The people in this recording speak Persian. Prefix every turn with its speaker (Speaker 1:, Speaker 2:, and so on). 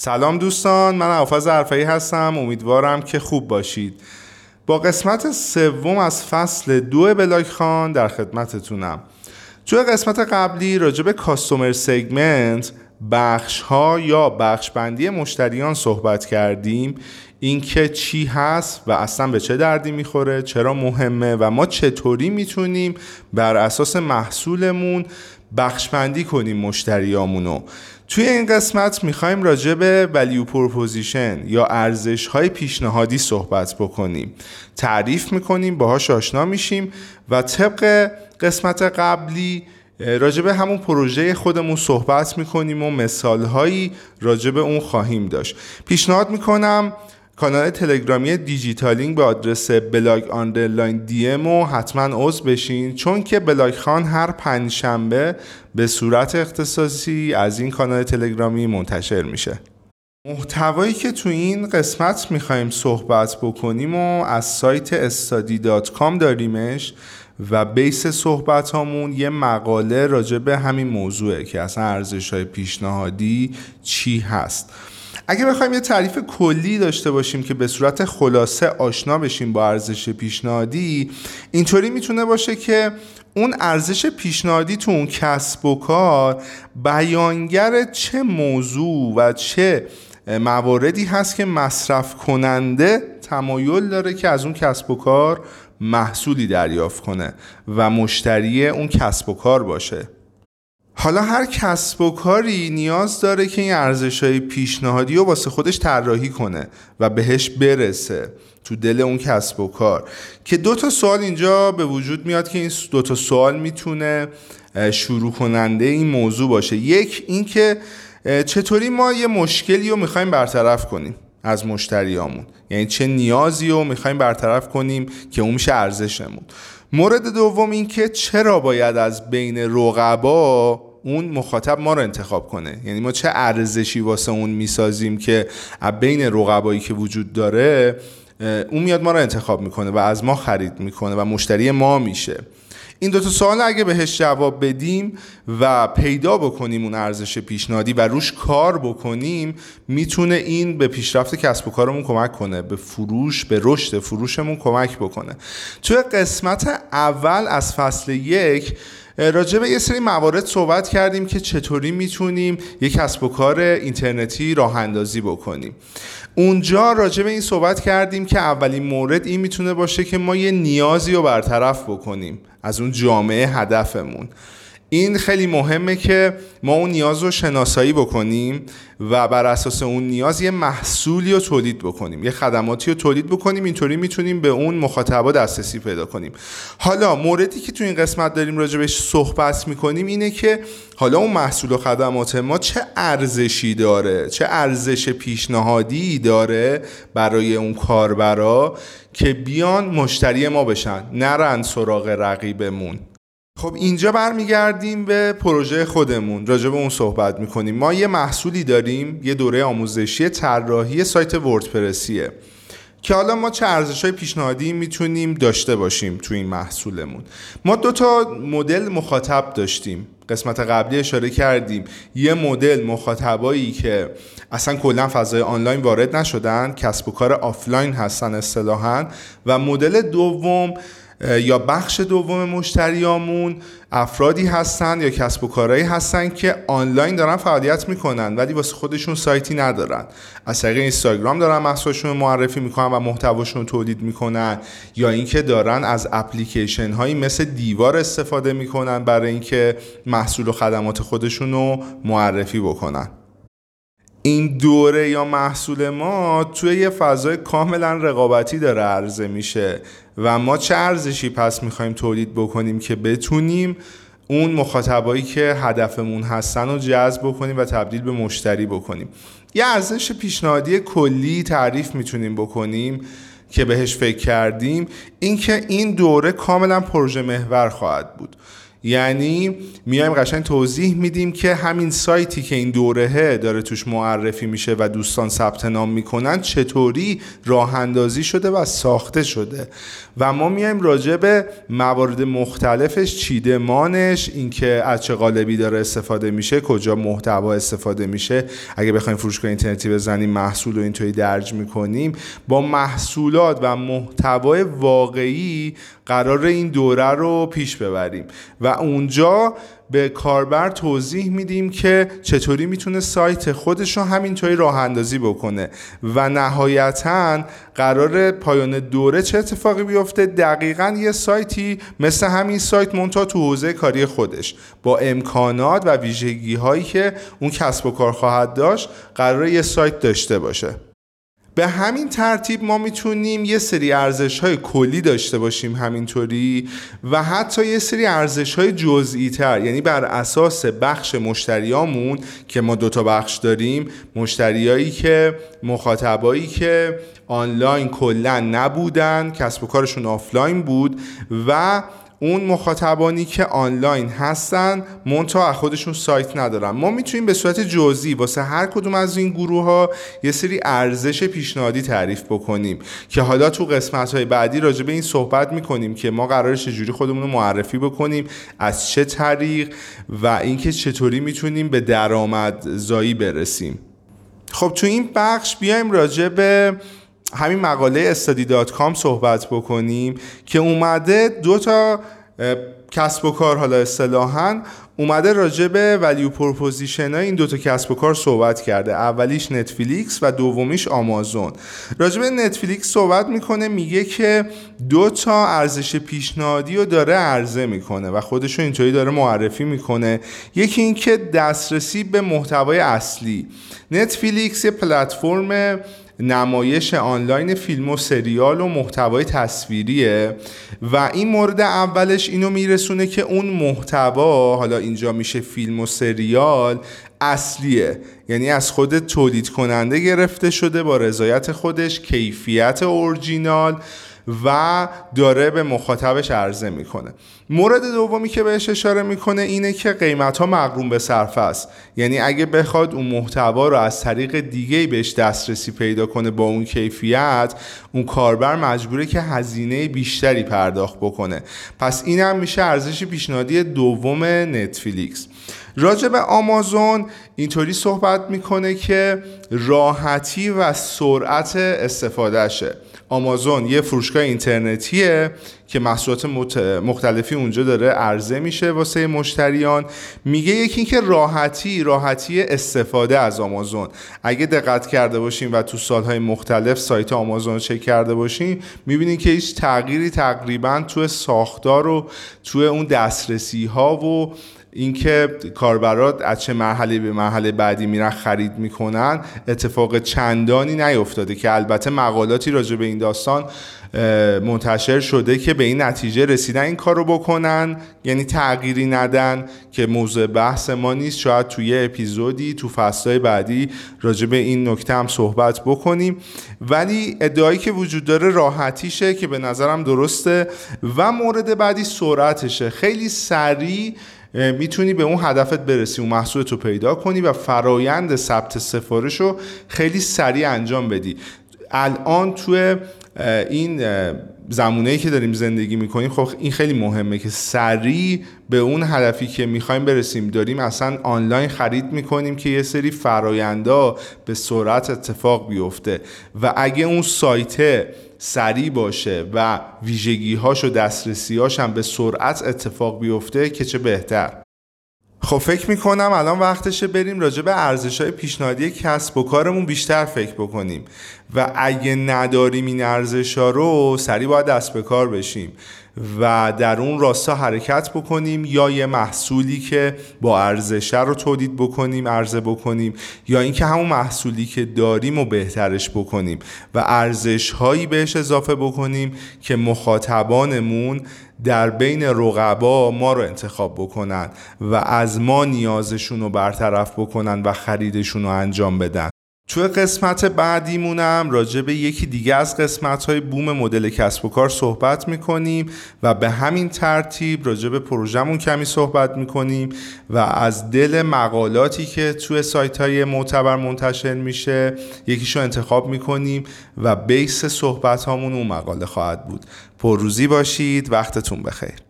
Speaker 1: سلام دوستان من حافظ عرفایی هستم. امیدوارم که خوب باشید. با قسمت سوم از فصل دو بلاک خان در خدمتتونم. توی قسمت قبلی راجع به کاستومر سگمنت بخش ها یا بخش بندی مشتریان صحبت کردیم. اینکه چی هست و اصلا به چه دردی می‌خوره چرا مهمه و ما چطوری می‌تونیم بر اساس محصولمون بخشبندی کنیم مشتریامونو. توی این قسمت می‌خوایم راجع به value proposition یا ارزش های پیشنهادی صحبت بکنیم. تعریف می‌کنیم باهاش آشنا میشیم و طبق قسمت قبلی راجع به همون پروژه خودمون صحبت می‌کنیم و مثال هایی راجع به اون خواهیم داشت. پیشنهاد می‌کنم کانال تلگرامی دیجیتالینگ به آدرس blog underline dm حتما عضو بشین چون که بلاگ خان هر پنجشنبه به صورت اختصاصی از این کانال تلگرامی منتشر میشه. محتوایی که تو این قسمت می‌خوایم صحبت بکنیم و از سایت استادی دات کام داریمش و بیس صحبت همون یه مقاله راجع به همین موضوعه که اصلا ارزش های پیشنهادی چی هست. اگه بخوایم یه تعریف کلی داشته باشیم که به صورت خلاصه آشنا بشیم با ارزش پیشنهادی اینطوری می‌تونه باشه که اون ارزش پیشنهادی تو اون کسب و کار بیانگر چه موضوع و چه مواردی هست که مصرف کننده تمایل داره که از اون کسب و کار محصولی دریافت کنه و مشتری اون کسب و کار باشه. حالا هر کسب و کاری نیاز داره که این ارزش های پیشنهادی رو واسه خودش طراحی کنه و بهش برسه تو دل اون کسب و کار. که دو تا سوال اینجا به وجود میاد که این دو تا سوال می‌تونه شروع کننده این موضوع باشه. یک اینکه چطوری ما یه مشکلی رو می‌خوایم برطرف کنیم از مشتریامون؟ یعنی چه نیازی رو می‌خوایم برطرف کنیم که اون میشه ارزشمون؟ مورد دوم اینکه چرا باید از بین رقبا اون مخاطب ما رو انتخاب کنه. یعنی ما چه ارزشی واسه اون می‌سازیم که بین رقبایی که وجود داره اون میاد ما رو انتخاب می‌کنه و از ما خرید می‌کنه و مشتری ما میشه. این دو تا سوال اگه بهش جواب بدیم و پیدا بکنیم اون ارزش پیشنهادی و روش کار بکنیم می‌تونه این به پیشرفت کسب و کارمون کمک کنه به فروش به رشد فروشمون کمک بکنه. توی قسمت اول از فصل یک راجع به یه سری موارد صحبت کردیم که چطوری می‌تونیم یک کسب و کار اینترنتی راه اندازی بکنیم. اونجا راجع به این صحبت کردیم که اولین مورد این می‌تونه باشه که ما یه نیازی رو برطرف بکنیم از اون جامعه هدفمون. این خیلی مهمه که ما اون نیاز رو شناسایی بکنیم و بر اساس اون نیاز یه محصولی رو تولید بکنیم یه خدماتی رو تولید بکنیم اینطوری می‌تونیم به اون مخاطبا دسترسی پیدا کنیم. حالا موردی که تو این قسمت داریم راجبش صحبت می‌کنیم اینه که حالا اون محصول و خدمات ما چه ارزشی داره چه ارزش پیشنهادی داره برای اون کاربرا که بیان مشتری ما بشن نرن سراغ رقیبمون. خب اینجا برمیگردیم به پروژه خودمون راجع به اون صحبت می‌کنیم. ما یه محصولی داریم یه دوره آموزشی طراحی سایت وردپرسیه که حالا ما چه ارزش های پیشنهادی می‌تونیم داشته باشیم تو این محصولمون. ما دو تا مدل مخاطب داشتیم. قسمت قبلی اشاره کردیم. یه مدل مخاطبایی که اصلا کلا فضای آنلاین وارد نشدن کسب و کار آفلاین هستن اصطلاحا. و مدل دوم یا بخش دوم مشتریامون افرادی هستن یا کسب و کارهایی هستن که آنلاین دارن فعالیت می‌کنن ولی واسه خودشون سایتی ندارن. از طریق اینستاگرام دارن محصولشون معرفی می‌کنن و محتواشون تولید می‌کنن. یا اینکه دارن از اپلیکیشن هایی مثل دیوار استفاده می‌کنن برای اینکه محصول و خدمات خودشون رو معرفی بکنن. این دوره یا محصول ما توی یه فضای کاملا رقابتی داره عرضه میشه و ما چه ارزشی پس می‌خوایم تولید بکنیم که بتونیم اون مخاطبایی که هدفمون هستن رو جذب بکنیم و تبدیل به مشتری بکنیم. یه ارزش پیشنهادی کلی تعریف می‌تونیم بکنیم که بهش فکر کردیم اینکه این دوره کاملا پروژه محور خواهد بود. یعنی میایم قشنگ توضیح میدیم که همین سایتی که این دورهه داره توش معرفی میشه و دوستان ثبت نام می‌کنن چطوری راه اندازی شده و ساخته شده. و ما میایم راجع به موارد مختلفش چیدمانش اینکه از چه قالبی داره استفاده میشه کجا محتوا استفاده میشه. اگه بخوایم فروشگاه اینترنتی بزنیم محصول و اینطوری درج می‌کنیم. با محصولات و محتوای واقعی قرار این دوره رو پیش ببریم. و اونجا به کاربر توضیح میدیم که چطوری می‌تونه سایت خودش رو همینطوری راه اندازی بکنه. و نهایتا قرار پایان دوره چه اتفاقی بیفته؟ دقیقا یه سایتی مثل همین سایت مونتا تو حوزه کاری خودش. با امکانات و ویژگی هایی که اون کسب و کار خواهد داشت قراره یه سایت داشته باشه. به همین ترتیب ما می‌تونیم یه سری ارزش های کلی داشته باشیم همینطوری و حتی یه سری ارزش های جزئی تر یعنی بر اساس بخش مشتریامون که ما دوتا بخش داریم مشتریایی که مخاطبایی که آنلاین کلا نبودن کسب و کارشون آفلاین بود و اون مخاطبانی که آنلاین هستن منتها خودشون سایت ندارن ما می‌تونیم به صورت جزئی واسه هر کدوم از این گروه ها یه سری ارزش پیشنهادی تعریف بکنیم که حالا تو قسمت های بعدی راجع به این صحبت می‌کنیم که ما قراره چجوری خودمون رو معرفی بکنیم از چه طریق و اینکه چطوری می‌تونیم به درآمدزایی برسیم. خب تو این بخش بیایم راجع به همین مقاله study dot com صحبت بکنیم که اومده دو تا کسب و کار حالا اصطلاحا اومده راجع به value proposition های این دوتا کسب و کار صحبت کرده. اولیش نتفلیکس و دومیش آمازون راجع به نتفلیکس صحبت می‌کنه میگه که دو تا ارزش پیشنهادی رو داره عرضه می‌کنه و خودش رو اینطوری داره معرفی می‌کنه. یکی اینکه دسترسی به محتوای اصلی. نتفلیکس یه پلتفرم نمایش آنلاین فیلم و سریال و محتوای تصویریه و این مورد اولش اینو میرسونه که اون محتوا حالا اینجا میشه فیلم و سریال اصلیه. یعنی از خود تولید کننده گرفته شده با رضایت خودش کیفیت اورجینال و داره به مخاطبش عرضه می‌کنه. مورد دومی که بهش اشاره می‌کنه اینه که قیمت ها مقروم به صرف است. یعنی اگه بخواد اون محتوا رو از طریق دیگه بهش دسترسی پیدا کنه با اون کیفیت اون کاربر مجبوره که هزینه بیشتری پرداخت بکنه. پس این هم میشه ارزش پیشنهادی دوم نتفلیکس. راجع به آمازون اینطوری صحبت می‌کنه که راحتی و سرعت استفادهشه آمازون یه فروشگاه اینترنتیه که محصولات مختلفی اونجا داره عرضه میشه واسه مشتریان. میگه یکی اینکه راحتی راحتی استفاده از آمازون. اگه دقت کرده باشیم و تو سالهای مختلف سایت آمازون رو چک کرده باشیم می‌بینیم که هیچ تغییری تقریبا تو ساختار و تو اون دسترسی ها و اینکه کاربرات از چه مرحله به مرحله بعدی میرن خرید می‌کنن اتفاق چندانی نیفتاده که البته مقالاتی راجع به این داستان منتشر شده که به این نتیجه رسیدن این کار رو بکنن یعنی تغییری ندن که موضوع بحث ما نیست. شاید توی اپیزودی تو فصلهای بعدی راجع به این نکته هم صحبت بکنیم. ولی ادعایی که وجود داره راحتیشه که به نظرم درسته و مورد بعدی سرعتشه. خیلی سریع می‌تونی به اون هدفت برسی اون محصولت رو پیدا کنی و فرایند ثبت سفارش رو خیلی سریع انجام بدی. الان توی این زمونه که داریم زندگی می‌کنیم خب این خیلی مهمه که سریع به اون هدفی که می‌خوایم برسیم. داریم اصلا آنلاین خرید می‌کنیم که یه سری فرایندا به سرعت اتفاق بیفته. و اگه اون سایت سریع باشه و ویژگی هاش و دسترسی هم به سرعت اتفاق بیفته که چه بهتر. خب فکر می‌کنم الان وقتشه بریم راجع به ارزش های پیشنهادی کسب و کارمون بیشتر فکر بکنیم. و اگه نداریم این ارزش ها رو سریع باید دست به کار بشیم. و در اون راستا حرکت بکنیم یا یه محصولی که با ارزش رو تولید بکنیم عرضه بکنیم یا اینکه همون محصولی که داریم و بهترش بکنیم و ارزش هایی بهش اضافه بکنیم که مخاطبانمون در بین رقبا ما رو انتخاب بکنن و از ما نیازشون رو برطرف بکنن و خریدشون رو انجام بدن. توی قسمت بعدیمونم راجع به یکی دیگه از قسمت های بوم مدل کسب و کار صحبت می‌کنیم و به همین ترتیب راجع به پروژمون کمی صحبت می‌کنیم و از دل مقالاتی که توی سایت های معتبر منتشر میشه یکیشو انتخاب می‌کنیم و بیس صحبت هامون اون مقاله خواهد بود. پرروزی باشید وقتتون بخیر.